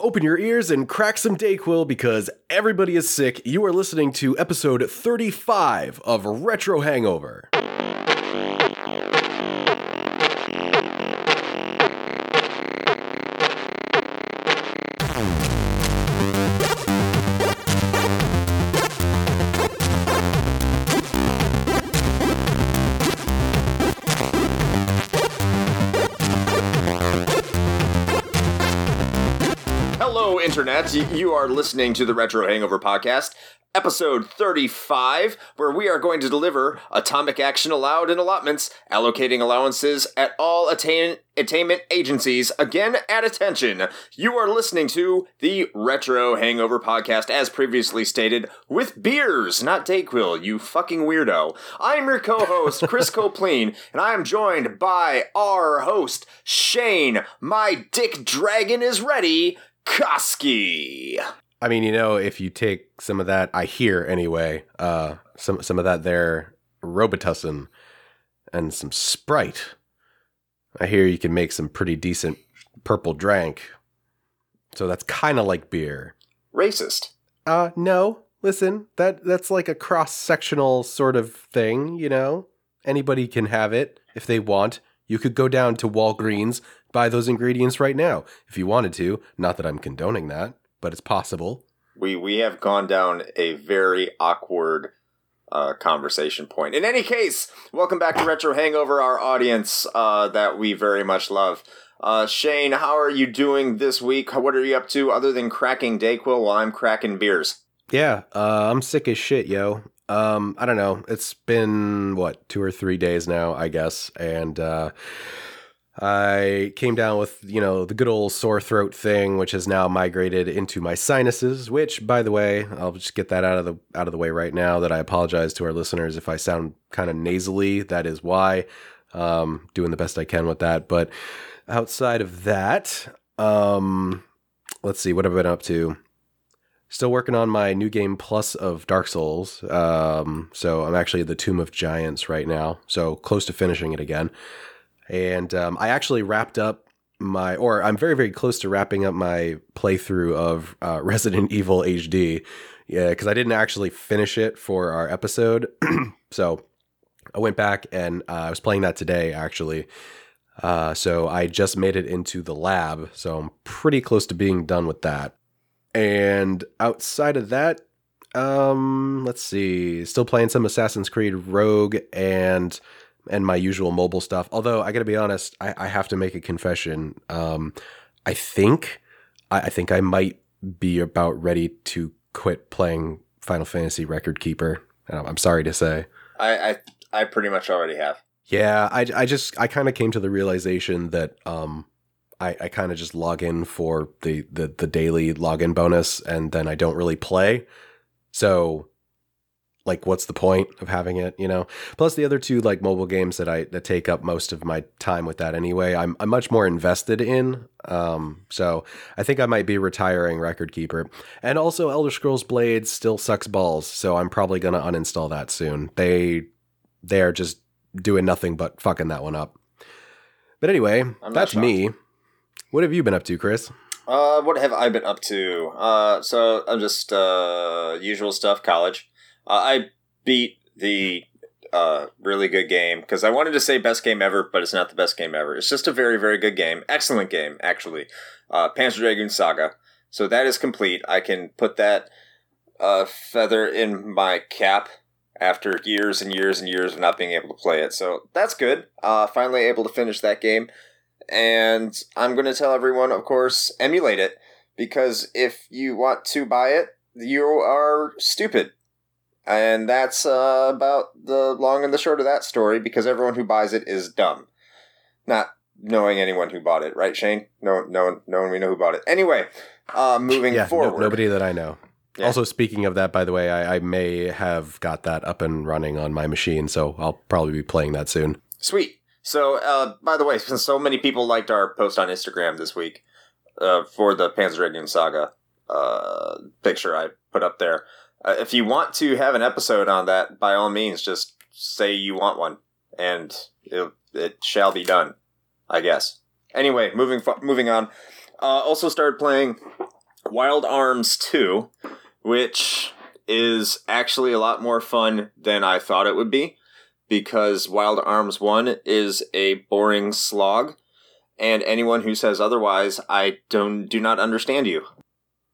Open your ears and crack some Dayquil because everybody is sick. You are listening to episode 35 of Retro Hangover. Hello, Internet. Y- You are listening to the Retro Hangover Podcast, episode 35, where we are going to deliver atomic action allowed in allotments, allocating allowances at all attain- attainment agencies. Again, at attention. You are listening to the Retro Hangover Podcast, as previously stated, with beers, not Dayquil, you fucking weirdo. I'm your co host, Chris Copleen, and I am joined by our host, Shane. My dick dragon is ready. Koski. I mean, you know, if you take some of that, I hear anyway, uh, some some of that there Robitussin and some Sprite. I hear you can make some pretty decent purple drank. So that's kind of like beer. Racist. Uh, no. Listen, that that's like a cross-sectional sort of thing, you know? Anybody can have it if they want. You could go down to Walgreens, buy those ingredients right now if you wanted to. Not that I'm condoning that, but it's possible. We we have gone down a very awkward uh, conversation point. In any case, welcome back to Retro Hangover, our audience uh, that we very much love. Uh, Shane, how are you doing this week? What are you up to other than cracking Dayquil while I'm cracking beers? Yeah, uh, I'm sick as shit, yo. Um, I don't know. It's been what two or three days now, I guess, and uh, I came down with you know the good old sore throat thing, which has now migrated into my sinuses. Which, by the way, I'll just get that out of the out of the way right now. That I apologize to our listeners if I sound kind of nasally. That is why. Um, doing the best I can with that, but outside of that, um, let's see what I've been up to. Still working on my new game plus of Dark Souls. Um, so I'm actually at the Tomb of Giants right now. So close to finishing it again. And um, I actually wrapped up my, or I'm very, very close to wrapping up my playthrough of uh, Resident Evil HD. Yeah, because I didn't actually finish it for our episode. so I went back and uh, I was playing that today, actually. Uh, so I just made it into the lab. So I'm pretty close to being done with that. And outside of that, um, let's see, still playing some Assassin's Creed Rogue and and my usual mobile stuff. Although I got to be honest, I, I have to make a confession. Um, I think I, I think I might be about ready to quit playing Final Fantasy Record Keeper. I'm sorry to say. I I, I pretty much already have. Yeah, I, I just I kind of came to the realization that um I, I kind of just log in for the, the the daily login bonus and then I don't really play. So like what's the point of having it, you know? Plus the other two like mobile games that I that take up most of my time with that anyway. I'm I'm much more invested in. Um so I think I might be retiring Record Keeper. And also Elder Scrolls Blades still sucks balls, so I'm probably going to uninstall that soon. They they're just doing nothing but fucking that one up. But anyway, not that's me. What have you been up to, Chris? Uh, what have I been up to? Uh, so I'm just uh usual stuff. College. Uh, I beat the uh really good game because I wanted to say best game ever, but it's not the best game ever. It's just a very very good game, excellent game actually. Uh, Panzer Dragoon Saga. So that is complete. I can put that feather in my cap after years and years and years of not being able to play it. So that's good. Finally able to finish that game and I'm going to tell everyone, of course, emulate it because if you want to buy it, you are stupid. And that's uh, about the long and the short of that story because everyone who buys it is dumb. Not knowing anyone who bought it, right, Shane? No, no, no one we know who bought it. Anyway, uh, moving yeah, no- forward. nobody that I know. Yeah. Also, speaking of that, by the way, I, I may have got that up and running on my machine, so I'll probably be playing that soon. Sweet. So, uh, by the way, since so many people liked our post on Instagram this week uh, for the Panzer Dragoon Saga uh, picture I put up there, uh, if you want to have an episode on that, by all means, just say you want one, and it, it shall be done. I guess. Anyway, moving fo- moving on. Uh, also started playing Wild Arms 2, which is actually a lot more fun than I thought it would be because Wild Arms 1 is a boring slog and anyone who says otherwise, I don't do not understand you.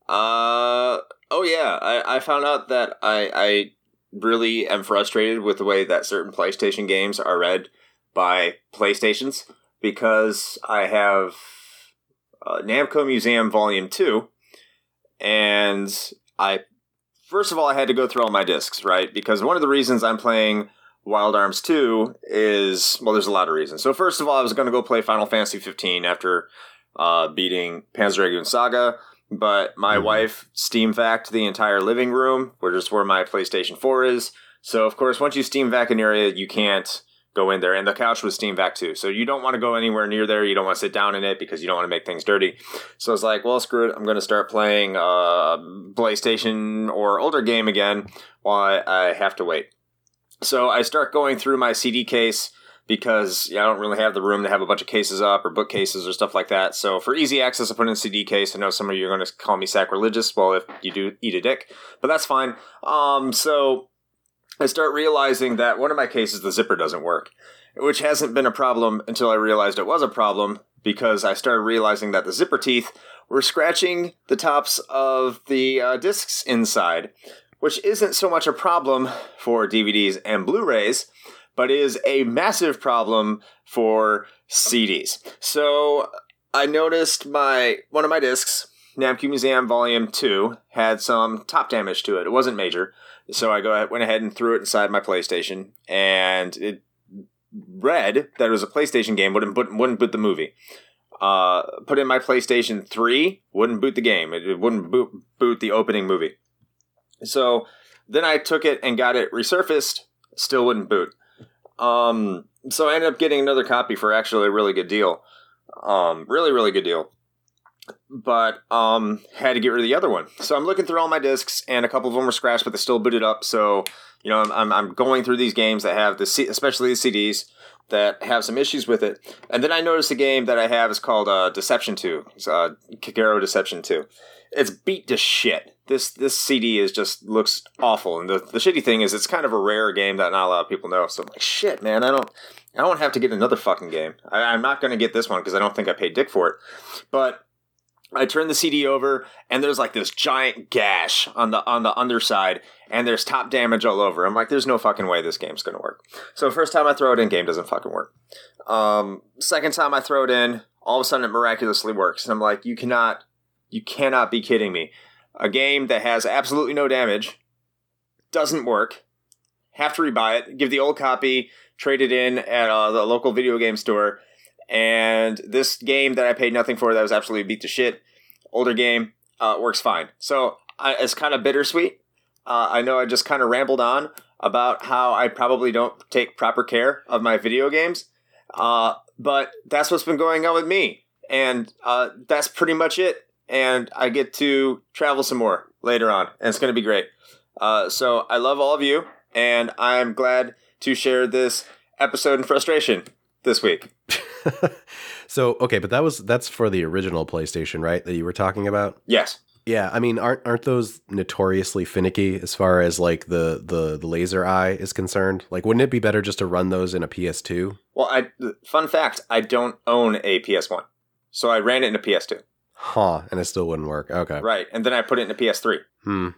Uh oh yeah, I, I found out that I I really am frustrated with the way that certain PlayStation games are read by PlayStations because I have uh, Namco Museum Volume 2 and I first of all I had to go through all my discs, right? Because one of the reasons I'm playing Wild Arms 2 is well there's a lot of reasons. So first of all I was going to go play Final Fantasy 15 after uh, beating Panzer Dragoon Saga but my mm-hmm. wife steam vac the entire living room, which is where my PlayStation 4 is. So, of course, once you steam vac an area, you can't go in there. And the couch was steam vac too. So, you don't want to go anywhere near there. You don't want to sit down in it because you don't want to make things dirty. So, I was like, well, screw it. I'm going to start playing uh, PlayStation or older game again while I have to wait. So, I start going through my CD case because yeah, I don't really have the room to have a bunch of cases up or bookcases or stuff like that. So for easy access, I put in a CD case. I know some of you are going to call me sacrilegious. Well, if you do eat a dick, but that's fine. Um, so I start realizing that one of my cases, the zipper doesn't work, which hasn't been a problem until I realized it was a problem because I started realizing that the zipper teeth were scratching the tops of the uh, discs inside, which isn't so much a problem for DVDs and Blu-rays but is a massive problem for CDs. So I noticed my one of my discs, Namco Museum Volume Two, had some top damage to it. It wasn't major, so I go went ahead and threw it inside my PlayStation, and it read that it was a PlayStation game, wouldn't boot, wouldn't boot the movie. Uh, put in my PlayStation 3, wouldn't boot the game. It, it wouldn't boot, boot the opening movie. So then I took it and got it resurfaced, still wouldn't boot. Um, so I ended up getting another copy for actually a really good deal. Um, really, really good deal. But um, had to get rid of the other one. So I'm looking through all my discs, and a couple of them were scratched, but they still booted up. So you know, I'm, I'm, going through these games that have the C- especially the CDs that have some issues with it. And then I noticed a game that I have is called uh, Deception Two. It's uh, Kagero Deception Two. It's beat to shit this this CD is just looks awful. And the, the shitty thing is, it's kind of a rare game that not a lot of people know. So I'm like, shit, man, I don't I don't have to get another fucking game. I, am not going to get this one because I don't think I paid dick for it. But I turn the CD over, and there's like this giant gash on the on the underside, and there's top damage all over. I'm like, there's no fucking way this game's to work. So first time I throw it in, game doesn't fucking work. Um, second time I throw it in, all of a sudden it miraculously works. And I'm like, you cannot, you cannot be kidding me a game that has absolutely no damage, doesn't work, have to rebuy it, give the old copy, trade it in at uh, the local video game store, and this game that I paid nothing for that was absolutely beat to shit, older game, uh, works fine. So I, it's kind of bittersweet. Uh, I know I just kind of rambled on about how I probably don't take proper care of my video games, uh, but that's what's been going on with me. And uh, that's pretty much it and I get to travel some more later on, and it's going to be great. Uh, so I love all of you, and I'm glad to share this episode in frustration this week. so okay, but that was that's for the original PlayStation, right? That you were talking about. Yes. Yeah, I mean, aren't aren't those notoriously finicky as far as like the the the laser eye is concerned? Like, wouldn't it be better just to run those in a PS2? Well, I fun fact, I don't own a PS1, so I ran it in a PS2. Huh, and it still wouldn't work. Okay. Right. And then I put it in a PS3. Hmm.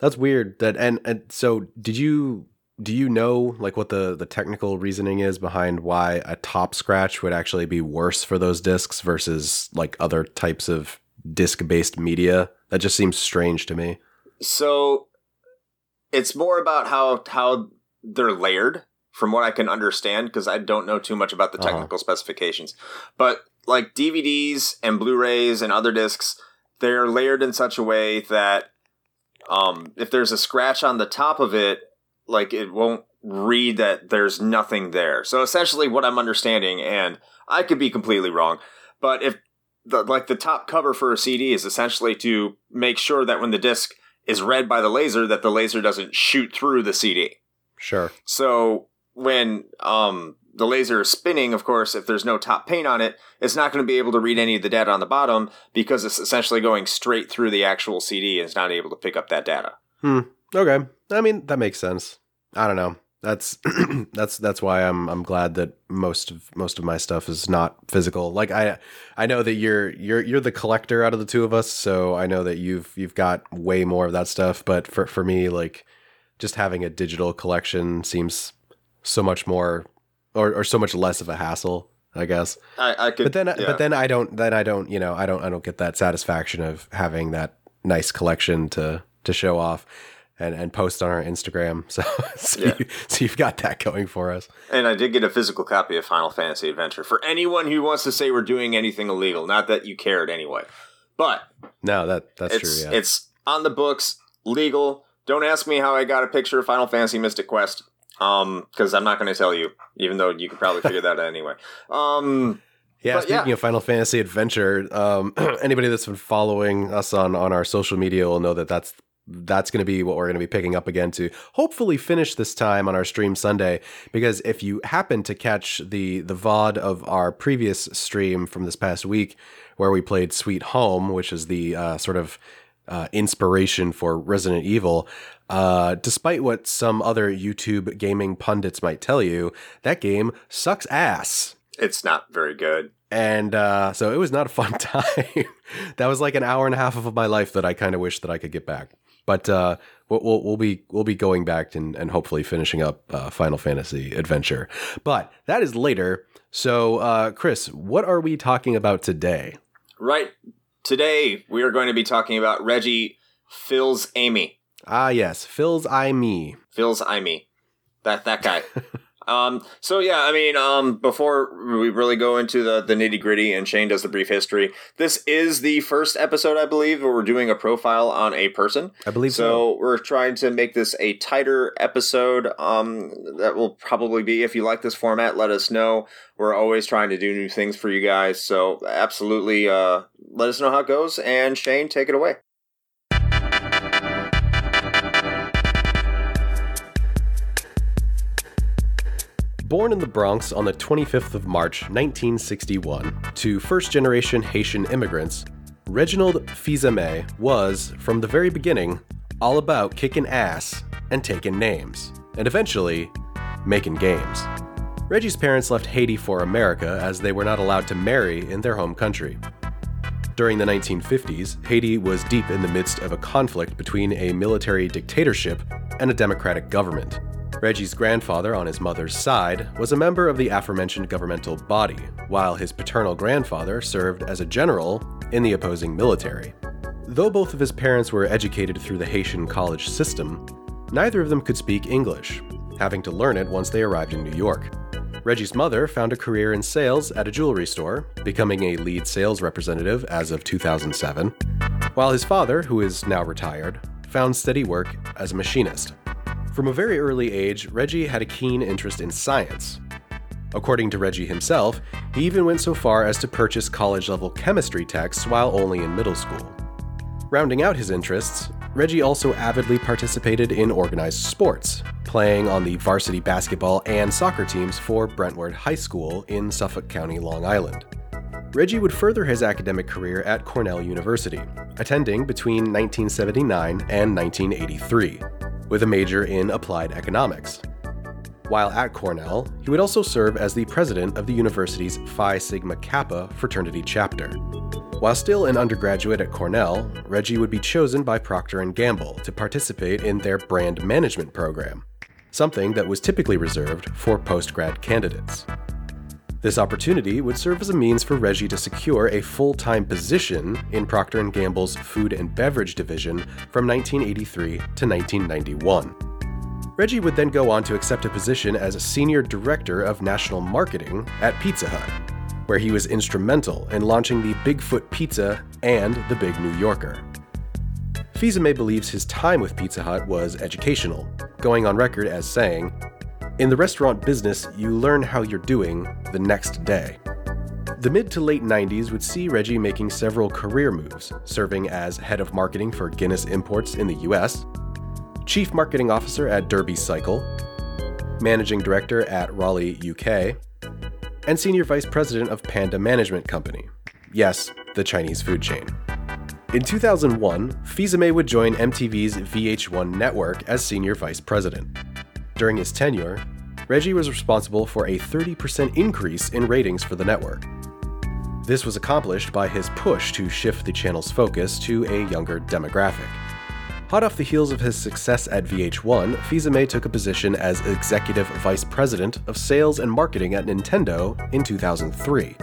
That's weird. That and, and so did you do you know like what the the technical reasoning is behind why a top scratch would actually be worse for those discs versus like other types of disc based media? That just seems strange to me. So it's more about how how they're layered from what I can understand because I don't know too much about the uh-huh. technical uh-huh. specifications. But like DVDs and Blu-rays and other discs, they're layered in such a way that um, if there's a scratch on the top of it, like it won't read that there's nothing there. So essentially, what I'm understanding, and I could be completely wrong, but if the, like the top cover for a CD is essentially to make sure that when the disc is read by the laser, that the laser doesn't shoot through the CD. Sure. So when um the laser is spinning, of course, if there's no top paint on it, it's not going to be able to read any of the data on the bottom because it's essentially going straight through the actual CD and it's not able to pick up that data. Hmm. Okay. I mean, that makes sense. I don't know. That's that's that's why I'm I'm glad that most of most of my stuff is not physical. Like I I know that you're you're you're the collector out of the two of us, so I know that you've you've got way more of that stuff. But for for me, like just having a digital collection seems so much more or, or so much less of a hassle. I guess. I, I could, but then yeah. but then I don't then I don't you know I don't I don't get that satisfaction of having that nice collection to to show off and, and post on our Instagram. So so, Yeah. you, so you've got that going for us. And I did get a physical copy of Final Fantasy Adventure for anyone who wants to say we're doing anything illegal. Not that you cared anyway, but No, that that's it's true. Yeah. it's on the books, legal. Don't ask me how I got a picture of Final Fantasy Mystic Quest, um, because I'm not going to tell you, even though you could probably figure that out anyway. Um, Yeah, But speaking yeah. of Final Fantasy Adventure, um, anybody that's been following us on on our social media will know that that's that's going to be what we're going to be picking up again to hopefully finish this time on our stream Sunday. Because if you happen to catch the the VOD of our previous stream from this past week, where we played Sweet Home, which is the uh, sort of uh, inspiration for Resident Evil. Uh, despite what some other YouTube gaming pundits might tell you, that game sucks ass it's not very good. and uh, so it was not a fun time. that was like an hour and a half of my life that I kind of wish that I could get back. But uh, we'll, we'll we'll be we'll be going back and, and hopefully finishing up uh, Final Fantasy Adventure. But that is later. So, uh, Chris, what are we talking about today? Right today, we are going to be talking about Reggie Fils-Aimé. Ah, yes, Fils-Aimé. Phil's I me. That that guy. um so yeah, I mean, um before we really go into the, the nitty gritty and Shane does the brief history, this is the first episode, I believe, where we're doing a profile on a person. I believe so. So we're trying to make this a tighter episode. Um, that will probably be if you like this format, let us know. We're always trying to do new things for you guys. So absolutely, uh, let us know how it goes. And Shane, take it away. Born in the Bronx on the 25th of March 1961 to first generation Haitian immigrants, Reginald Fils-Aimé was, from the very beginning, all about kicking ass and taking names, and eventually, making games. Reggie's parents left Haiti for America as they were not allowed to marry in their home country. During the 1950s, Haiti was deep in the midst of a conflict between a military dictatorship and a democratic government. Reggie's grandfather on his mother's side was a member of the aforementioned governmental body, while his paternal grandfather served as a general in the opposing military. Though both of his parents were educated through the Haitian college system, neither of them could speak English, having to learn it once they arrived in New York. Reggie's mother found a career in sales at a jewelry store, becoming a lead sales representative as of 2007, while his father, who is now retired, found steady work as a machinist. From a very early age, Reggie had a keen interest in science. According to Reggie himself, he even went so far as to purchase college level chemistry texts while only in middle school. Rounding out his interests, Reggie also avidly participated in organized sports, playing on the varsity basketball and soccer teams for Brentwood High School in Suffolk County, Long Island. Reggie would further his academic career at Cornell University, attending between 1979 and 1983, with a major in applied economics. While at Cornell, he would also serve as the president of the university's Phi Sigma Kappa fraternity chapter. While still an undergraduate at Cornell, Reggie would be chosen by Procter & Gamble to participate in their brand management program, something that was typically reserved for postgrad candidates. This opportunity would serve as a means for Reggie to secure a full-time position in Procter & Gamble's food and beverage division from 1983 to 1991. Reggie would then go on to accept a position as a senior director of national marketing at Pizza Hut, where he was instrumental in launching the Bigfoot Pizza and the Big New Yorker. Fils-Aimé believes his time with Pizza Hut was educational, going on record as saying, In the restaurant business, you learn how you're doing the next day. The mid to late 90s would see Reggie making several career moves, serving as head of marketing for Guinness Imports in the US, chief marketing officer at Derby Cycle, managing director at Raleigh, UK, and Senior Vice President of Panda Management Company. Yes, the Chinese food chain. In 2001, Fils-Aimé would join MTV's VH1 network as Senior Vice President. During his tenure, Reggie was responsible for a 30% increase in ratings for the network. This was accomplished by his push to shift the channel's focus to a younger demographic. Hot off the heels of his success at VH1, Fils-Aimé took a position as Executive Vice President of Sales and Marketing at Nintendo in 2003.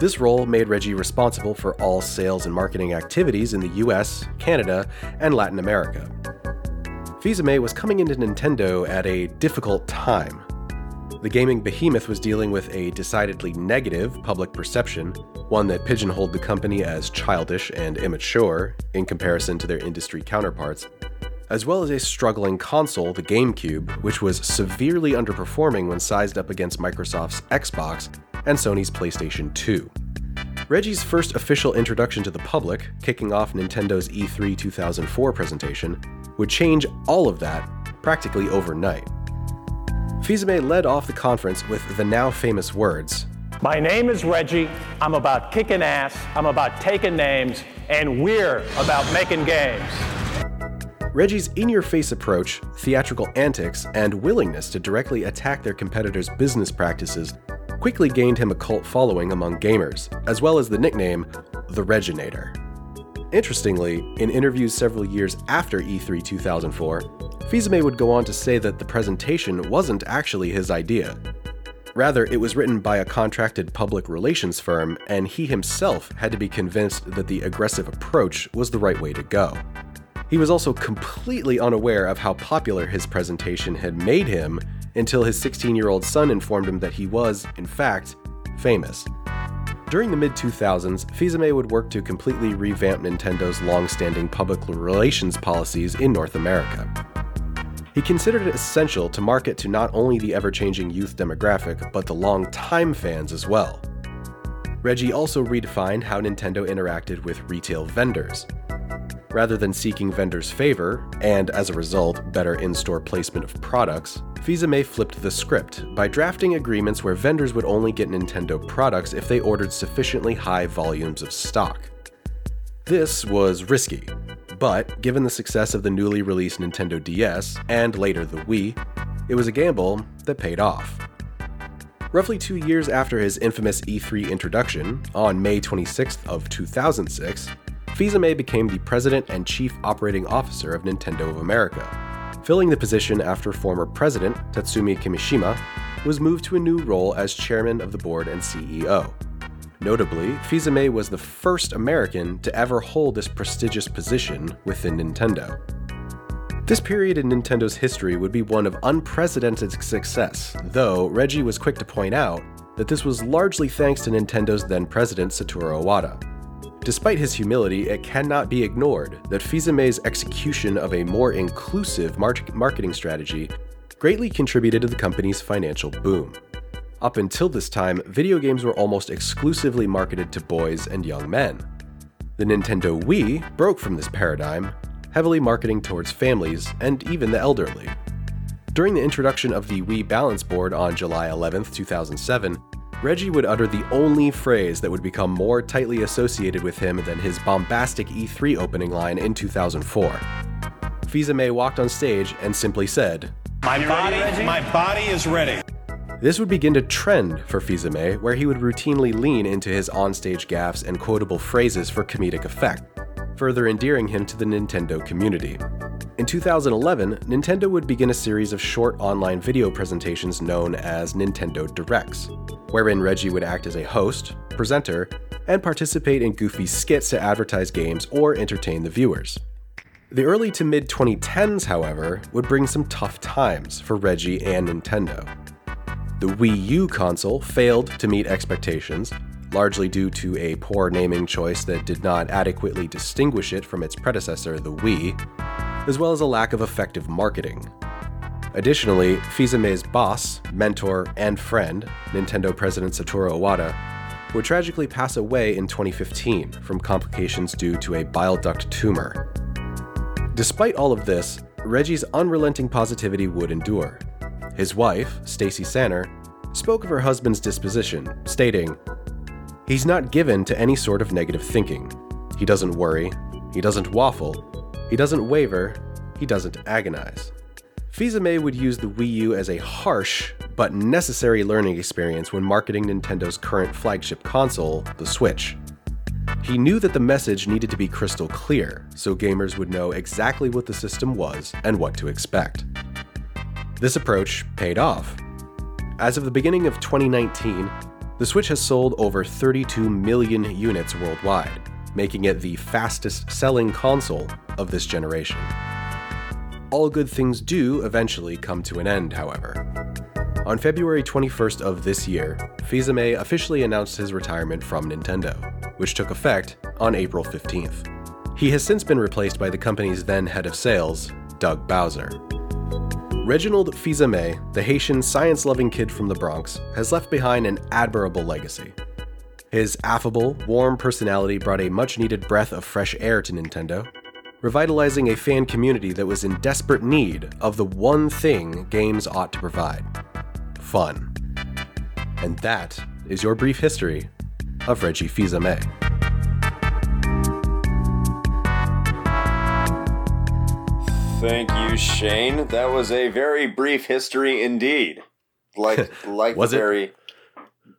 This role made Reggie responsible for all sales and marketing activities in the US, Canada, and Latin America. Fils-Aimé was coming into Nintendo at a difficult time. The gaming behemoth was dealing with a decidedly negative public perception, one that pigeonholed the company as childish and immature in comparison to their industry counterparts, as well as a struggling console, the GameCube, which was severely underperforming when sized up against Microsoft's Xbox and Sony's PlayStation 2. Reggie's first official introduction to the public, kicking off Nintendo's E3 2004 presentation, would change all of that practically overnight. Fils-Aimé led off the conference with the now famous words My name is Reggie. I'm about kicking ass, I'm about taking names, and we're about making games. Reggie's in your face approach, theatrical antics, and willingness to directly attack their competitors' business practices quickly gained him a cult following among gamers, as well as the nickname the Reginator. Interestingly, in interviews several years after E3 2004, Fils-Aimé would go on to say that the presentation wasn't actually his idea. Rather, it was written by a contracted public relations firm, and he himself had to be convinced that the aggressive approach was the right way to go. He was also completely unaware of how popular his presentation had made him until his 16 year old son informed him that he was, in fact, famous. During the mid 2000s, Fils-Aimé would work to completely revamp Nintendo's long standing public relations policies in North America. He considered it essential to market to not only the ever changing youth demographic, but the long-time fans as well. Reggie also redefined how Nintendo interacted with retail vendors. Rather than seeking vendors' favor, and as a result, better in store placement of products, Fils-Aimé flipped the script by drafting agreements where vendors would only get Nintendo products if they ordered sufficiently high volumes of stock. This was risky, but given the success of the newly released Nintendo DS and later the Wii, it was a gamble that paid off. Roughly 2 years after his infamous E3 introduction, on May 26th of 2006, Fils-Aimé became the president and chief operating officer of Nintendo of America, filling the position after former president Tatsumi Kimishima was moved to a new role as chairman of the board and CEO. Notably, Fils-Aimé was the first American to ever hold this prestigious position within Nintendo. This period in Nintendo's history would be one of unprecedented success, though Reggie was quick to point out that this was largely thanks to Nintendo's then president Satoru Iwata. Despite his humility, it cannot be ignored that Fils-Aimé's execution of a more inclusive marketing strategy greatly contributed to the company's financial boom. Up until this time, video games were almost exclusively marketed to boys and young men. The Nintendo Wii broke from this paradigm, heavily marketing towards families and even the elderly. During the introduction of the Wii Balance Board on July 11, 2007, Reggie would utter the only phrase that would become more tightly associated with him than his bombastic E3 opening line in 2004. Fils-Aimé walked on stage and simply said, My body, my body is ready. This would begin to trend for Fils-Aimé, where he would routinely lean into his onstage gaffes and quotable phrases for comedic effect, further endearing him to the Nintendo community. In 2011, Nintendo would begin a series of short online video presentations known as Nintendo Directs, wherein Reggie would act as a host, presenter, and participate in goofy skits to advertise games or entertain the viewers. The early to mid 2010s, however, would bring some tough times for Reggie and Nintendo. The Wii U console failed to meet expectations, largely due to a poor naming choice that did not adequately distinguish it from its predecessor, the Wii, as well as a lack of effective marketing. Additionally, Fils-Aimé's boss, mentor, and friend, Nintendo President Satoru Iwata, would tragically pass away in 2015 from complications due to a bile duct tumor. Despite all of this, Reggie's unrelenting positivity would endure, his wife, Stacy Sanner, spoke of her husband's disposition, stating, He's not given to any sort of negative thinking. He doesn't worry, he doesn't waffle, he doesn't waver, he doesn't agonize. Fils-Aimé would use the Wii U as a harsh but necessary learning experience when marketing Nintendo's current flagship console, the Switch. He knew that the message needed to be crystal clear, so gamers would know exactly what the system was and what to expect. This approach paid off. As of the beginning of 2019, the Switch has sold over 32 million units worldwide, making it the fastest selling console of this generation. All good things do eventually come to an end, however. On February 21st of this year, Fils-Aimé officially announced his retirement from Nintendo, which took effect on April 15th. He has since been replaced by the company's then head of sales, Doug Bowser. Reginald Fils-Aimé, the Haitian science loving kid from the Bronx, has left behind an admirable legacy. His affable, warm personality brought a much needed breath of fresh air to Nintendo, revitalizing a fan community that was in desperate need of the one thing games ought to provide fun. And that is your brief history of Reggie Fils-Aimé. Thank you, Shane. That was a very brief history indeed. Like like Was it? very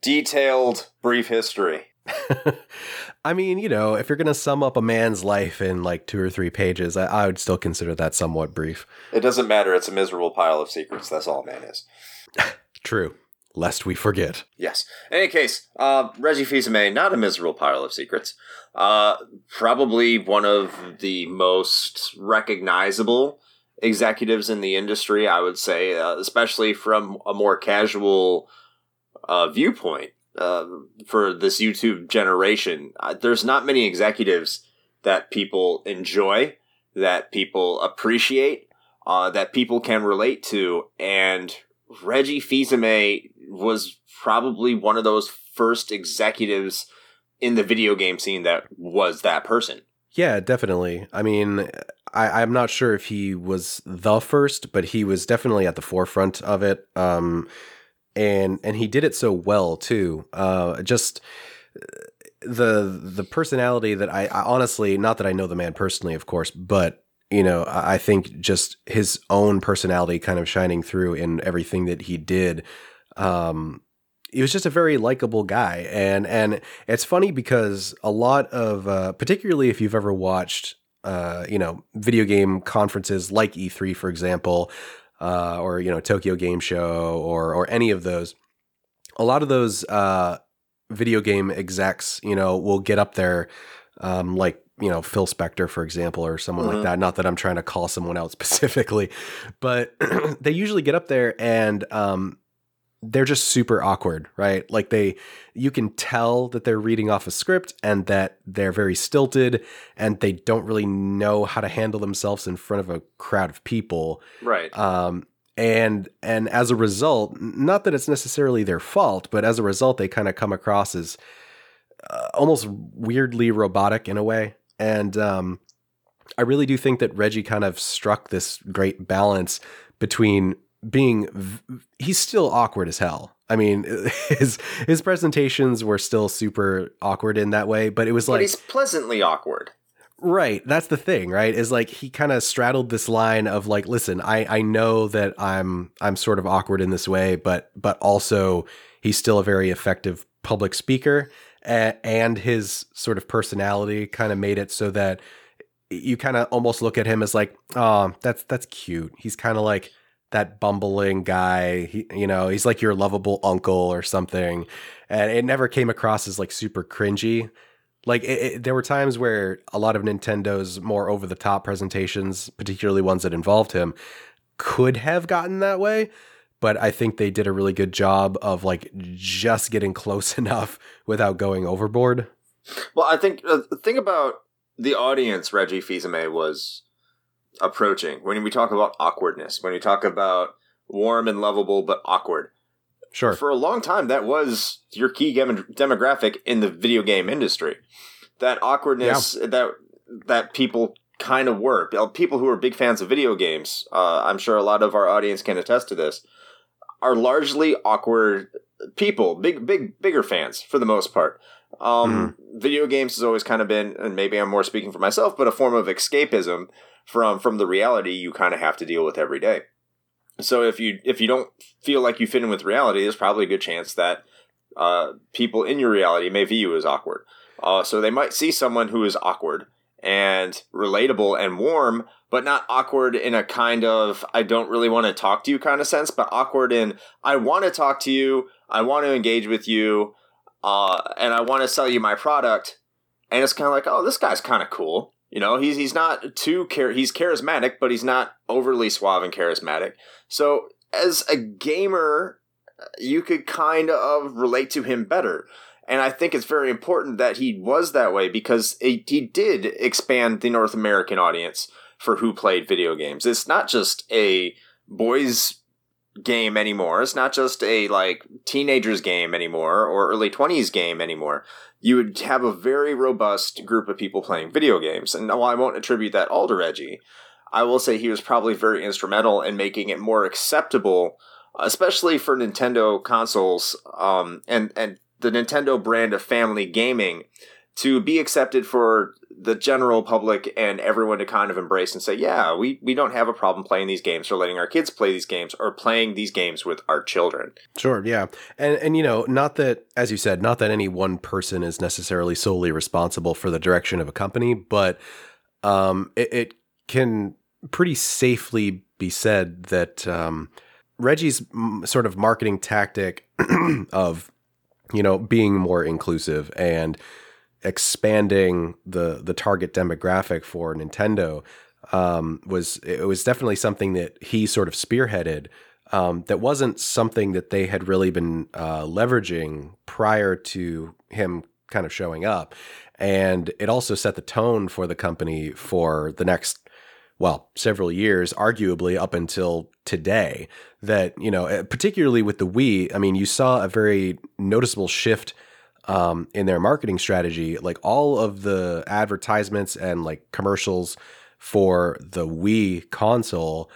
detailed brief history. I mean, you know, if you're going to sum up a man's life in like two or three pages, I, I would still consider that somewhat brief. It doesn't matter. It's a miserable pile of secrets. That's all man is. True, lest we forget. Yes. In any case, uh, Reggie Fils-Aimé, not a miserable pile of secrets. Uh, probably one of the most recognizable executives in the industry, I would say, uh, especially from a more casual uh, viewpoint uh, for this YouTube generation. Uh, there's not many executives that people enjoy, that people appreciate, uh, that people can relate to, and Reggie Fils-Aimé was probably one of those first executives in the video game scene that was that person. Yeah, definitely. I mean, I, I'm not sure if he was the first, but he was definitely at the forefront of it. Um, and and he did it so well too. Uh, just the the personality that I, I honestly, not that I know the man personally, of course, but you know, I I think just his own personality kind of shining through in everything that he did. Um, he was just a very likable guy, and and it's funny because a lot of, uh, particularly if you've ever watched, uh, you know, video game conferences like E3, for example, uh, or you know Tokyo Game Show, or or any of those, a lot of those uh, video game execs, you know, will get up there, um, like you know Phil Spencer, for example, or someone Mhm. like that. Not that I'm trying to call someone out specifically, but they usually get up there and um, they're just super awkward, right? Like they, you can tell that they're reading off a script and that they're very stilted and they don't really know how to handle themselves in front of a crowd of people. Right. Um, and and as a result, not that it's necessarily their fault, but as a result, they kind of come across as uh, almost weirdly robotic in a way. And um, I really do think that Reggie kind of struck this great balance between being v- he's still awkward as hell. I mean, his his presentations were still super awkward in that way, but it was but like he's pleasantly awkward. Right. That's the thing, right? Is like he kind of straddled this line of like, listen, I I know that I'm I'm sort of awkward in this way, but but also he's still a very effective public speaker a- and his sort of personality kind of made it so that you kind of almost look at him as like, oh, that's that's cute. He's kind of like that bumbling guy. He, you know, he's like your lovable uncle or something. And it never came across as like super cringy. Like it, it, there were times where a lot of Nintendo's more over the top presentations, particularly ones that involved him, could have gotten that way. But I think they did a really good job of like just getting close enough without going overboard. Well, I think uh, the thing about the audience Reggie Fils-Aimé was approaching when we talk about awkwardness, when we talk about warm and lovable but awkward. Sure. For a long time, that was your key dem- demographic in the video game industry. That awkwardness that that people kind of were people who are big fans of video games. Uh, I'm sure a lot of our audience can attest to this. Are largely awkward people, big, big, bigger fans for the most part. Um, Video games has always kind of been, and maybe I'm more speaking for myself, but a form of escapism from from the reality you kind of have to deal with every day. So if you if you don't feel like you fit in with reality, there's probably a good chance that uh, people in your reality may view you as awkward. Uh, so they might see someone who is awkward and relatable and warm, but not awkward in a kind of I don't really want to talk to you kind of sense, but awkward in I want to talk to you, I want to engage with you, uh, and I want to sell you my product. And it's kind of like, oh, this guy's kind of cool. You know, he's he's not too he's charismatic, but he's not overly suave and charismatic. So as a gamer, uh, you could kind of relate to him better. And I think it's very important that he was that way because it, he did expand the North American audience for who played video games. It's not just a boys game anymore. It's not just a like teenagers game anymore or early 20s game anymore. You would have a very robust group of people playing video games. And while I won't attribute that all to Reggie, I will say he was probably very instrumental in making it more acceptable, especially for Nintendo consoles um, and and the Nintendo brand of family gaming to be accepted for the general public and everyone to kind of embrace and say, yeah, we, we don't have a problem playing these games or letting our kids play these games or playing these games with our children. Sure, yeah. And and you know, not that as you said, not that any one person is necessarily solely responsible for the direction of a company, but um it, it can pretty safely be said that um Reggie's m- sort of marketing tactic of you know, being more inclusive and expanding the the target demographic for Nintendo um, was it was definitely something that he sort of spearheaded. Um, that wasn't something that they had really been uh, leveraging prior to him kind of showing up, and it also set the tone for the company for the next well, several years, arguably up until today. That, you know, eh, particularly with the Wii, I mean, you saw a very noticeable shift um, in their marketing strategy. Like all of the advertisements and like commercials for the Wii console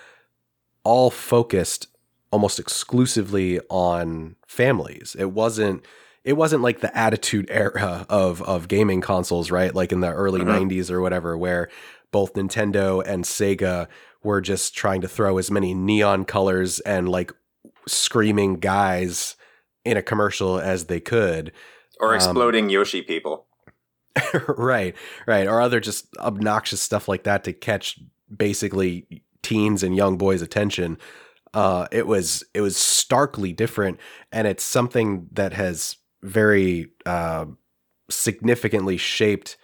all focused almost exclusively on families. It wasn't it wasn't like the attitude era of of gaming consoles, right? Like in the early Mhm. 90s or whatever where both Nintendo and Sega were just trying to throw as many neon colors and like screaming guys in a commercial as they could. Or Um, exploding Yoshi people. right, right. Or other just obnoxious stuff like that to catch basically teens and young boys' attention. Uh, it was it was starkly different, and it's something that has very uh, significantly shaped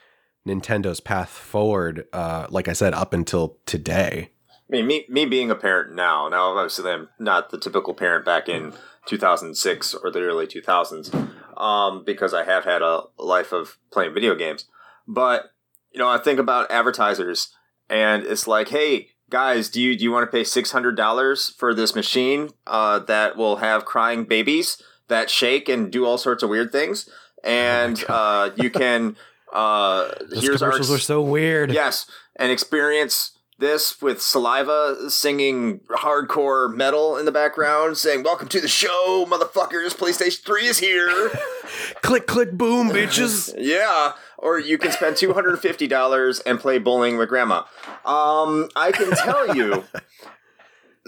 Nintendo's path forward. Uh, like I said, up until today. I mean, me, me being a parent now, now obviously I'm not the typical parent back in 2006 or the early 2000s, um, because I have had a life of playing video games. But, you know, I think about advertisers and it's like, hey, guys, do you, do you want to pay $600 for this machine uh, that will have crying babies that shake and do all sorts of weird things? And uh, you can, uh, here's our so weird. Yes, and experience this with saliva singing hardcore metal in the background, saying "Welcome to the show, motherfuckers! PlayStation Three is here." click, click, boom, bitches. yeah, or you can spend two hundred and fifty dollars and play bowling with grandma. Um, I can tell you.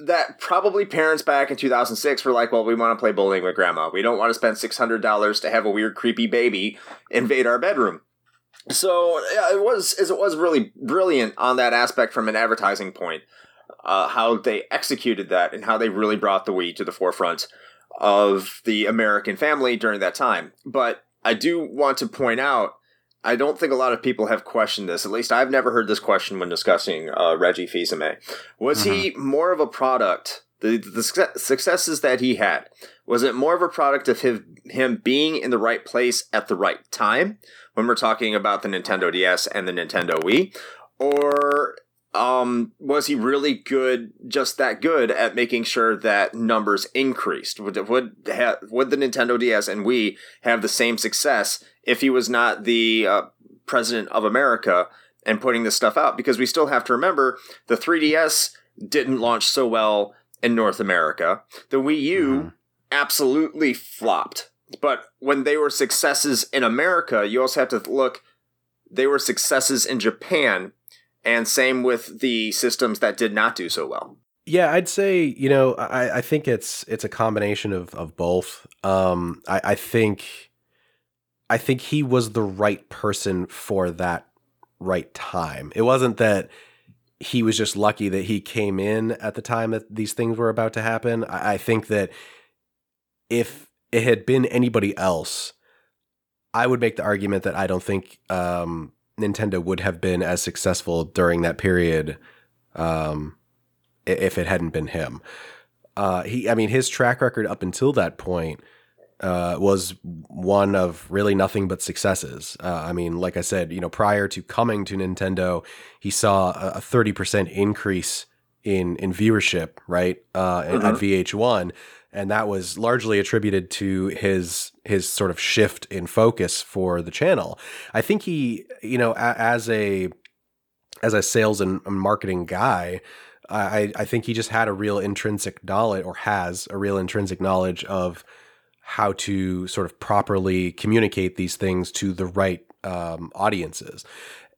That probably parents back in 2006 were like, well, we want to play bowling with grandma. We don't want to spend $600 to have a weird, creepy baby invade our bedroom. So yeah, it was it was really brilliant on that aspect from an advertising point, uh, how they executed that and how they really brought the Wii to the forefront of the American family during that time. But I do want to point out, I don't think a lot of people have questioned this. At least I've never heard this question when discussing uh, Reggie Fils-Aimé. Was he more of a product? The, the successes that he had was it more of a product of him him being in the right place at the right time when we're talking about the Nintendo DS and the Nintendo Wii, or um, was he really good, just that good at making sure that numbers increased? Would would ha- would the Nintendo DS and Wii have the same success if he was not the uh, president of America and putting this stuff out? Because we still have to remember the 3DS didn't launch so well in North America. The Wii U absolutely flopped. But when they were successes in America, you also have to look, they were successes in Japan, and same with the systems that did not do so well. Yeah, I'd say you know I, I think it's it's a combination of of both. Um, I, I think I think he was the right person for that right time. It wasn't that he was just lucky that he came in at the time that these things were about to happen. I, I think that if it had been anybody else, I would make the argument that I don't think um, Nintendo would have been as successful during that period um, if it hadn't been him. Uh, he, I mean, his track record up until that point uh, was one of really nothing but successes. Uh, I mean, like I said, you know, prior to coming to Nintendo, he saw a thirty percent increase in in viewership, right, uh, mm-hmm. at VH1, and that was largely attributed to his his sort of shift in focus for the channel. I think he, you know, a, as a as a sales and marketing guy. I, I think he just had a real intrinsic knowledge, or has a real intrinsic knowledge of how to sort of properly communicate these things to the right um, audiences.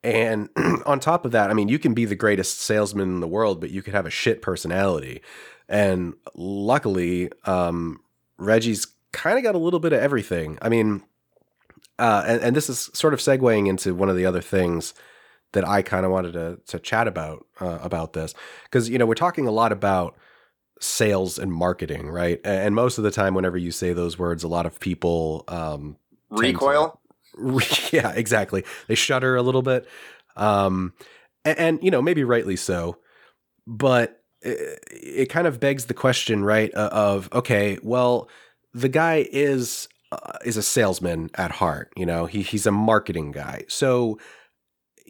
And on top of that, I mean, you can be the greatest salesman in the world, but you could have a shit personality. And luckily, um, Reggie's kind of got a little bit of everything. I mean, uh, and, and, this is sort of segueing into one of the other things that I kind of wanted to, to chat about uh, about this because you know we're talking a lot about sales and marketing, right? And most of the time, whenever you say those words, a lot of people um, recoil. To, yeah, exactly. They shudder a little bit, um, and, and, you know maybe rightly so. But it, it, kind of begs the question, right? Of okay, well, the guy is uh, is a salesman at heart. You know, he he's a marketing guy, so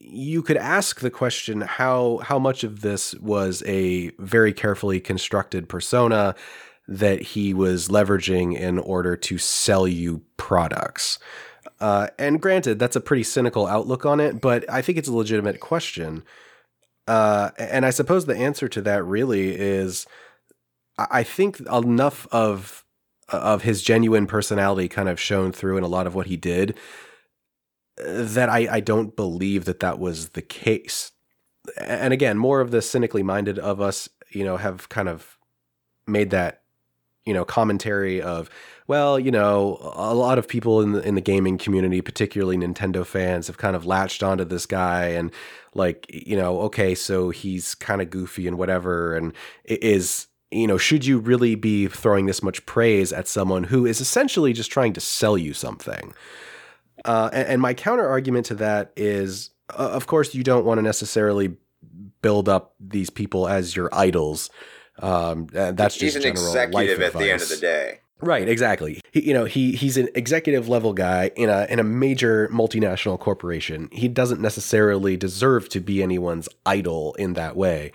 you could ask the question how how much of this was a very carefully constructed persona that he was leveraging in order to sell you products. Uh, and granted, that's a pretty cynical outlook on it, but I think it's a legitimate question. Uh, and I suppose the answer to that really is I think enough of of his genuine personality kind of shown through in a lot of what he did that I, I don't believe that that was the case. And again, more of the cynically minded of us, you know, have kind of made that, you know, commentary of, well, you know, a lot of people in the in the gaming community, particularly Nintendo fans, have kind of latched onto this guy and like, you know, okay, so he's kind of goofy and whatever, and is you know, should you really be throwing this much praise at someone who is essentially just trying to sell you something? Uh, and, and, my counter argument to that is, uh, of course, you don't want to necessarily build up these people as your idols. Um, that's he's just an executive at the end of the day. Right, exactly. He, you know, he he's an executive level guy in a in a major multinational corporation. He doesn't necessarily deserve to be anyone's idol in that way.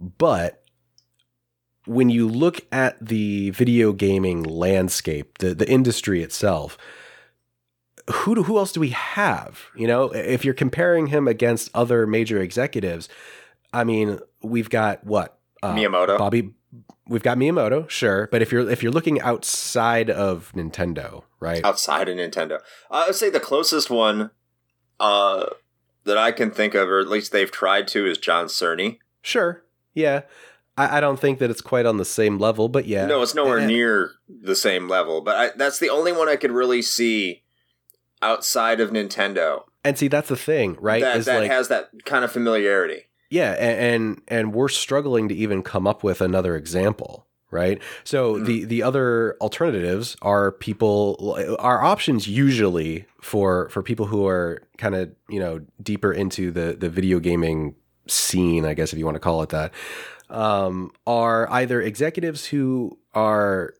But when you look at the video gaming landscape, the the industry itself, who do, who else do we have? You know, if you're comparing him against other major executives, I mean, we've got what uh, Miyamoto, Bobby. We've got Miyamoto, sure, but if you're if you're looking outside of Nintendo, right? Outside of Nintendo, I would say the closest one uh, that I can think of, or at least they've tried to, is John Cerny. Sure, yeah. I, I don't think that it's quite on the same level, but yeah. No, it's nowhere near the same level. But I, that's the only one I could really see outside of Nintendo. And see, that's the thing, right? That, that like, has that kind of familiarity. Yeah, and, and, and we're struggling to even come up with another example, right? So mm the the other alternatives are people our options usually for for people who are kind of you know deeper into the the video gaming scene, I guess if you want to call it that, um, are either executives who are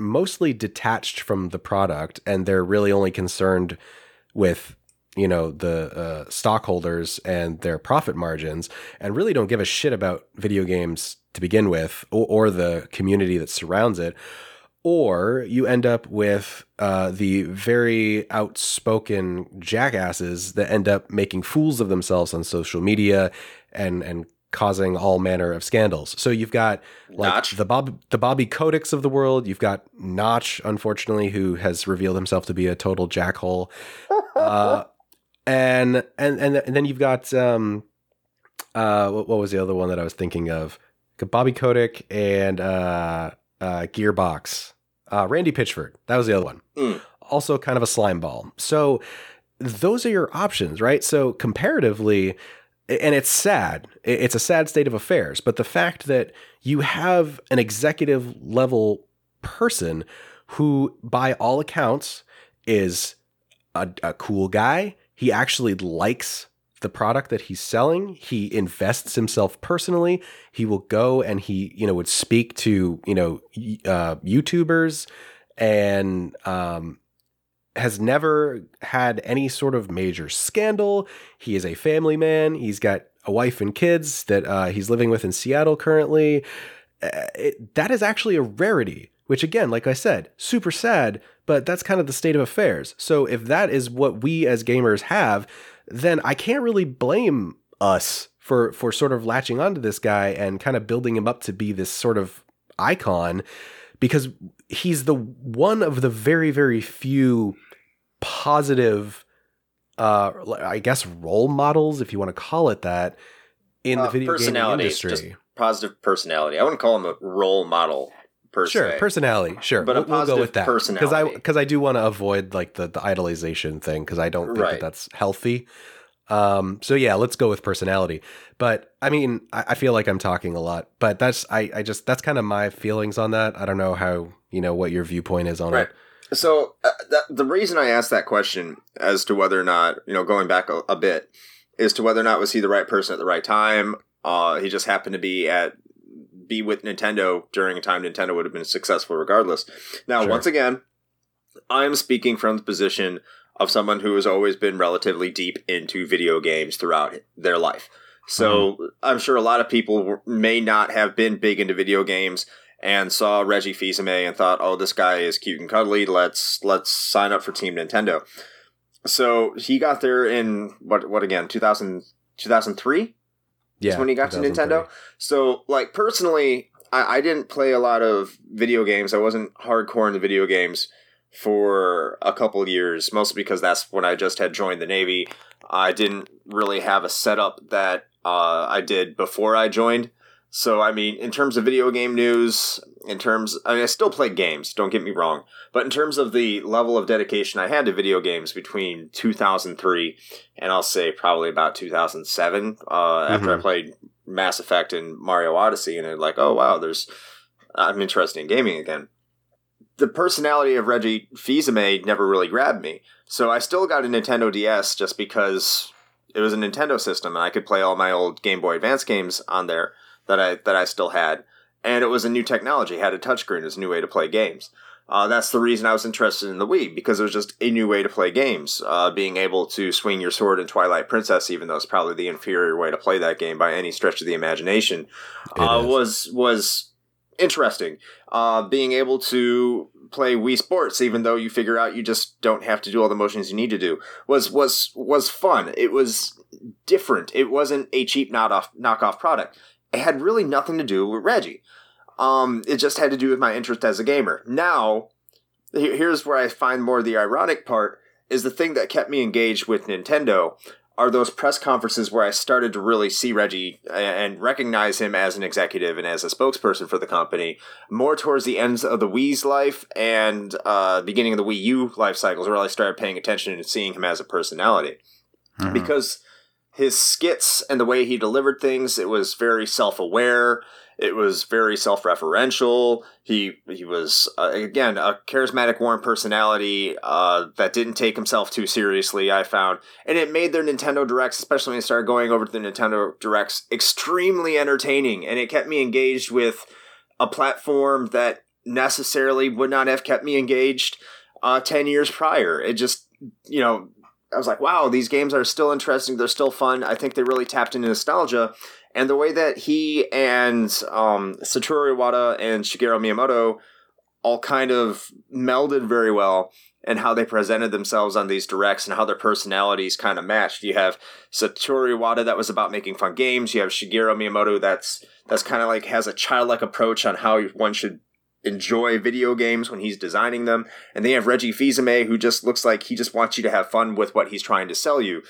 mostly detached from the product and they're really only concerned with you know the uh, stockholders and their profit margins and really don't give a shit about video games to begin with or, or the community that surrounds it or you end up with uh, the very outspoken jackasses that end up making fools of themselves on social media and and causing all manner of scandals. So you've got like Notch. the Bob the Bobby Koticks of the world. You've got Notch, unfortunately, who has revealed himself to be a total jackhole. uh, and and and and then you've got um uh what, what was the other one that I was thinking of? Bobby Kotick and uh uh Gearbox. Uh Randy Pitchford. That was the other one. Mm. Also kind of a slime ball. So those are your options, right? So comparatively and it's sad. It's a sad state of affairs, but the fact that you have an executive level person who by all accounts is a, a cool guy. He actually likes the product that he's selling. He invests himself personally. He will go and he, you know, would speak to, you know, uh, YouTubers and um, has never had any sort of major scandal. He is a family man. He's got a wife and kids that uh, he's living with in Seattle currently. Uh, it, that is actually a rarity, which again, like I said, super sad, but that's kind of the state of affairs. So if that is what we as gamers have, then I can't really blame us for for sort of latching onto this guy and kind of building him up to be this sort of icon because he's the one of the very very few positive uh I guess role models if you want to call it that in the Uh, video game industry. just positive personality. I wouldn't call him a role model per Sure, se. personality. Sure, But we'll, we'll go with that because I because I do want to avoid like the the idolization thing because I don't think that that's healthy. Um, so yeah, let's go with personality. But I mean, I, I feel like I'm talking a lot, but that's I I just that's kind of my feelings on that. I don't know how you know what your viewpoint is on Right. it. So uh, that, the reason I asked that question as to whether or not you know going back a, a bit is to whether or not was he the right person at the right time. Uh, he just happened to be at be with Nintendo during a time Nintendo would have been successful regardless. Now, Sure. once again, I am speaking from the position of someone who has always been relatively deep into video games throughout their life. So I'm sure a lot of people may not have been big into video games and saw Reggie Fils-Aimé and thought, "Oh, this guy is cute and cuddly. Let's let's sign up for Team Nintendo." So he got there in what what again 2000, 2003 Yeah, is when he got to Nintendo. So like personally, I, I didn't play a lot of video games. I wasn't hardcore into video games for a couple of years, mostly because that's when I just had joined the Navy. I didn't really have a setup that uh, I did before I joined. So, I mean, in terms of video game news, in terms, I mean, I still play games, don't get me wrong. But in terms of the level of dedication I had to video games between 2003 and I'll say probably about 2007, uh, after I Mhm. played Mass Effect and Mario Odyssey, and they're like, oh, wow, there's, I'm interested in gaming again. The personality of Reggie Fils-Aimé never really grabbed me. So I still got a Nintendo DS just because it was a Nintendo system and I could play all my old Game Boy Advance games on there that I that I still had. And it was a new technology, had a touchscreen, it was a new way to play games. Uh, that's the reason I was interested in the Wii because it was just a new way to play games. Uh, being able to swing your sword in Twilight Princess, even though it's probably the inferior way to play that game by any stretch of the imagination, uh, was was interesting. Uh, being able to play Wii Sports, even though you figure out you just don't have to do all the motions you need to do, was was was fun. It was different. It wasn't a cheap knockoff knockoff product. It had really nothing to do with Reggie. Um, it just had to do with my interest as a gamer. Now, here's where I find more the ironic part is the thing that kept me engaged with Nintendo are those press conferences where I started to really see Reggie and recognize him as an executive and as a spokesperson for the company more towards the ends of the Wii's life and uh, beginning of the Wii U life cycles where I started paying attention and seeing him as a personality Mhm. because his skits and the way he delivered things it was very self-aware it was very self-referential he he was uh, again a charismatic warm personality uh, that didn't take himself too seriously i found and it made their nintendo directs especially when they started going over to the nintendo directs extremely entertaining and it kept me engaged with a platform that necessarily would not have kept me engaged uh, 10 years prior it just you know I was like, wow, these games are still interesting. They're still fun. I think they really tapped into nostalgia. And the way that he and um, Satoru Iwata and Shigeru Miyamoto all kind of melded very well and how they presented themselves on these directs and how their personalities kind of matched. You have Satoru Iwata that was about making fun games. You have Shigeru Miyamoto that's that's kind of like has a childlike approach on how one should enjoy video games when he's designing them. And then you have Reggie Fils-Aimé who just looks like he just wants you to have fun with what he's trying to sell you.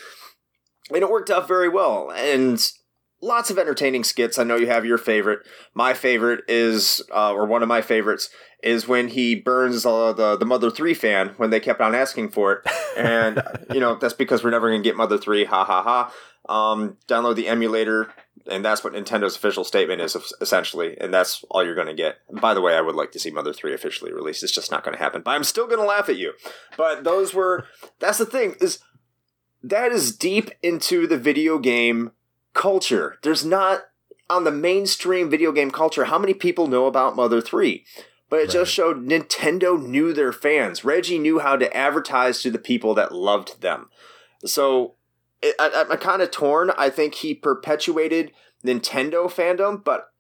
And it worked out very well. And lots of entertaining skits. I know you have your favorite. My favorite is, uh, or one of my favorites, is when he burns uh, the the Mother Three fan when they kept on asking for it, and you know that's because we're never going to get Mother Three. Ha ha ha. Um, download the emulator, and that's what Nintendo's official statement is essentially, and that's all you're going to get. By the way, I would like to see Mother Three officially released. It's just not going to happen, but I'm still going to laugh at you. But those were that's the thing is that is deep into the video game culture. There's not on the mainstream video game culture how many people know about Mother 3. But it right. just showed Nintendo knew their fans. Reggie knew how to advertise to the people that loved them. So it, I, I'm kind of torn. I think he perpetuated Nintendo fandom, but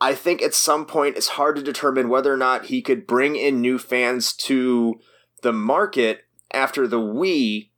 I think at some point it's hard to determine whether or not he could bring in new fans to the market after the Wii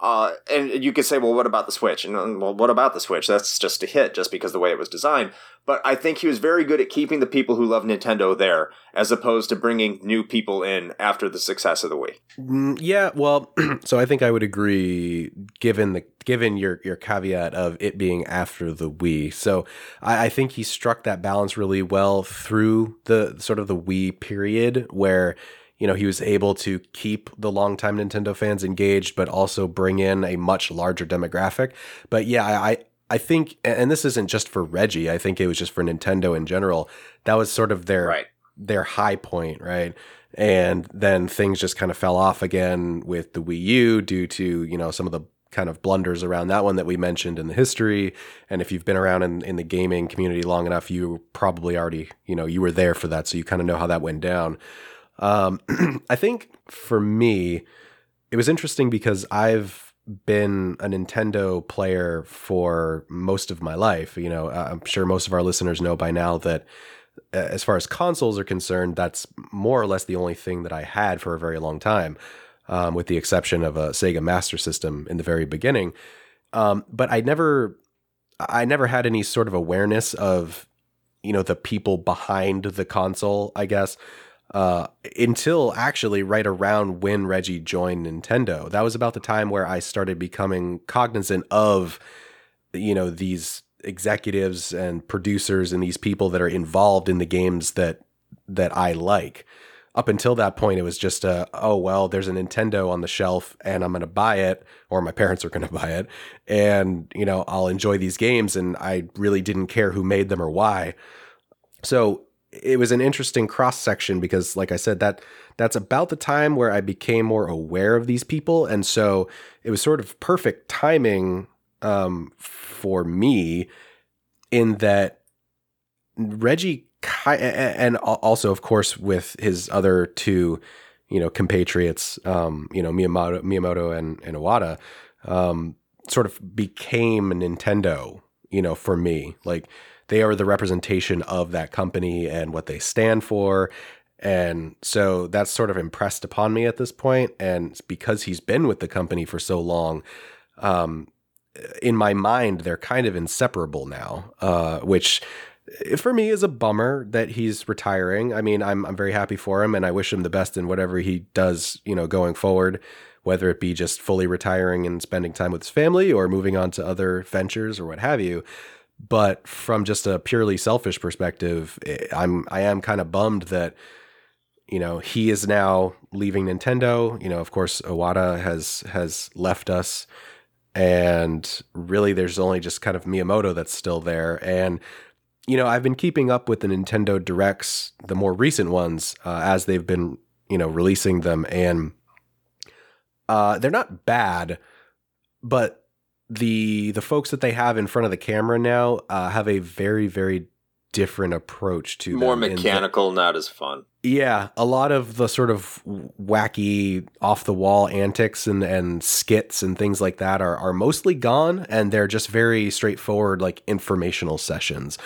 uh, and you could say, well, what about the Switch? And well, what about the Switch? That's just a hit just because the way it was designed. But I think he was very good at keeping the people who love Nintendo there, as opposed to bringing new people in after the success of the Wii. Mm, yeah, well, so I think I would agree, given the given your your caveat of it being after the Wii. So I, I think he struck that balance really well through the sort of the Wii period, where you know, he was able to keep the longtime Nintendo fans engaged, but also bring in a much larger demographic. But yeah, I, I think, and this isn't just for Reggie. I think it was just for Nintendo in general. That was sort of their right. their high point, right? And then things just kind of fell off again with the Wii U due to you know some of the kind of blunders around that one that we mentioned in the history. And if you've been around in, in the gaming community long enough, you probably already you know you were there for that, so you kind of know how that went down. Um, I think for me, it was interesting because I've been a Nintendo player for most of my life. You know, I'm sure most of our listeners know by now that as far as consoles are concerned, that's more or less the only thing that I had for a very long time, um, with the exception of a Sega Master System in the very beginning. Um, but I never, I never had any sort of awareness of, you know, the people behind the console. I guess uh, until actually right around when Reggie joined Nintendo. That was about the time where I started becoming cognizant of, you know, these executives and producers and these people that are involved in the games that that I like. Up until that point, it was just a oh well, there's a Nintendo on the shelf and I'm going to buy it, or my parents are going to buy it, and you know I'll enjoy these games, and I really didn't care who made them or why. So it was an interesting cross section because like I said that that's about the time where I became more aware of these people. And so it was sort of perfect timing um, for me in that Reggie and also of course with his other two you know compatriots um, you know Miyamoto, Miyamoto and, and Iwata um, sort of became Nintendo you know for me. Like they are the representation of that company and what they stand for. And so that's sort of impressed upon me at this point. And because he's been with the company for so long, um, in my mind, they're kind of inseparable now, uh, which for me is a bummer that he's retiring. I mean, I'm I'm very happy for him, and I wish him the best in whatever he does, you know, going forward. Whether it be just fully retiring and spending time with his family, or moving on to other ventures or what have you. But from just a purely selfish perspective, eh, I'm I am kind of bummed that you know he is now leaving Nintendo. You know, of course, Iwata has has left us, and really, there's only just kind of Miyamoto that's still there. And you know, I've been keeping up with the Nintendo Directs, the more recent ones, uh, as they've been you know releasing them, and uh, they're not bad, but the the folks that they have in front of the camera now uh, have a very very different approach to more mechanical, not as fun. Yeah, a lot of the sort of wacky off the wall antics and and skits and things like that are are mostly gone, and they're just very straightforward like informational sessions,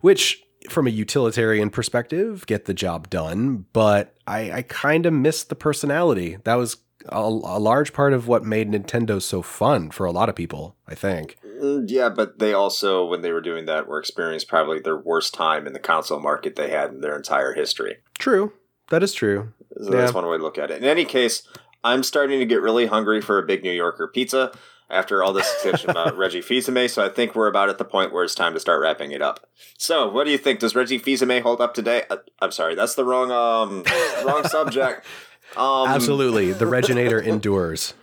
which from a utilitarian perspective, get the job done, but I, I kind of missed the personality. That was a, a, large part of what made Nintendo so fun for a lot of people, I think. Mm, yeah, but they also, when they were doing that, were experiencing probably their worst time in the console market they had in their entire history. True. That is true. So yeah. that's one way to look at it. In any case, I'm starting to get really hungry for a big New Yorker pizza after all this discussion about Reggie Fils-Aimé, so I think we're about at the point where it's time to start wrapping it up. So, what do you think? Does Reggie Fils-Aimé hold up today? Uh, I'm sorry, that's the wrong um wrong subject. Um, Absolutely, the Reginator endures.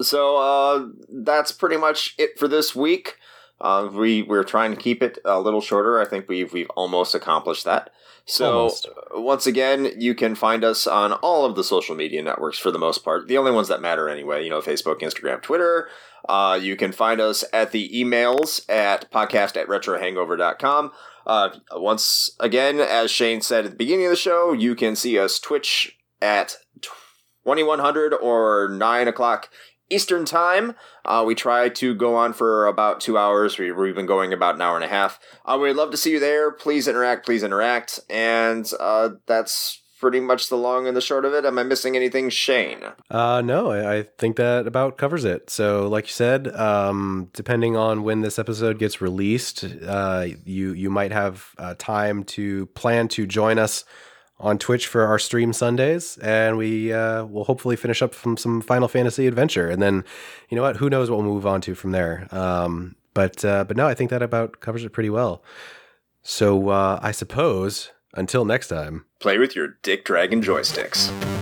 so uh, that's pretty much it for this week. Uh, we we're trying to keep it a little shorter. I think we've we've almost accomplished that. So almost. once again, you can find us on all of the social media networks for the most part. The only ones that matter anyway, you know, Facebook, Instagram, Twitter. Uh, you can find us at the emails at podcast at retrohangover.com. Uh, once again, as Shane said at the beginning of the show, you can see us Twitch at 2100 or 9 o'clock Eastern Time. Uh, we try to go on for about two hours. We, we've been going about an hour and a half. Uh, we'd love to see you there. Please interact. Please interact. And uh, that's pretty much the long and the short of it. Am I missing anything, Shane? Uh, no, I think that about covers it. So, like you said, um, depending on when this episode gets released, uh, you you might have uh, time to plan to join us on Twitch for our stream Sundays, and we uh, will hopefully finish up from some Final Fantasy Adventure, and then you know what? Who knows what we'll move on to from there? Um, but uh, but no, I think that about covers it pretty well. So uh, I suppose until next time, play with your Dick Dragon joysticks.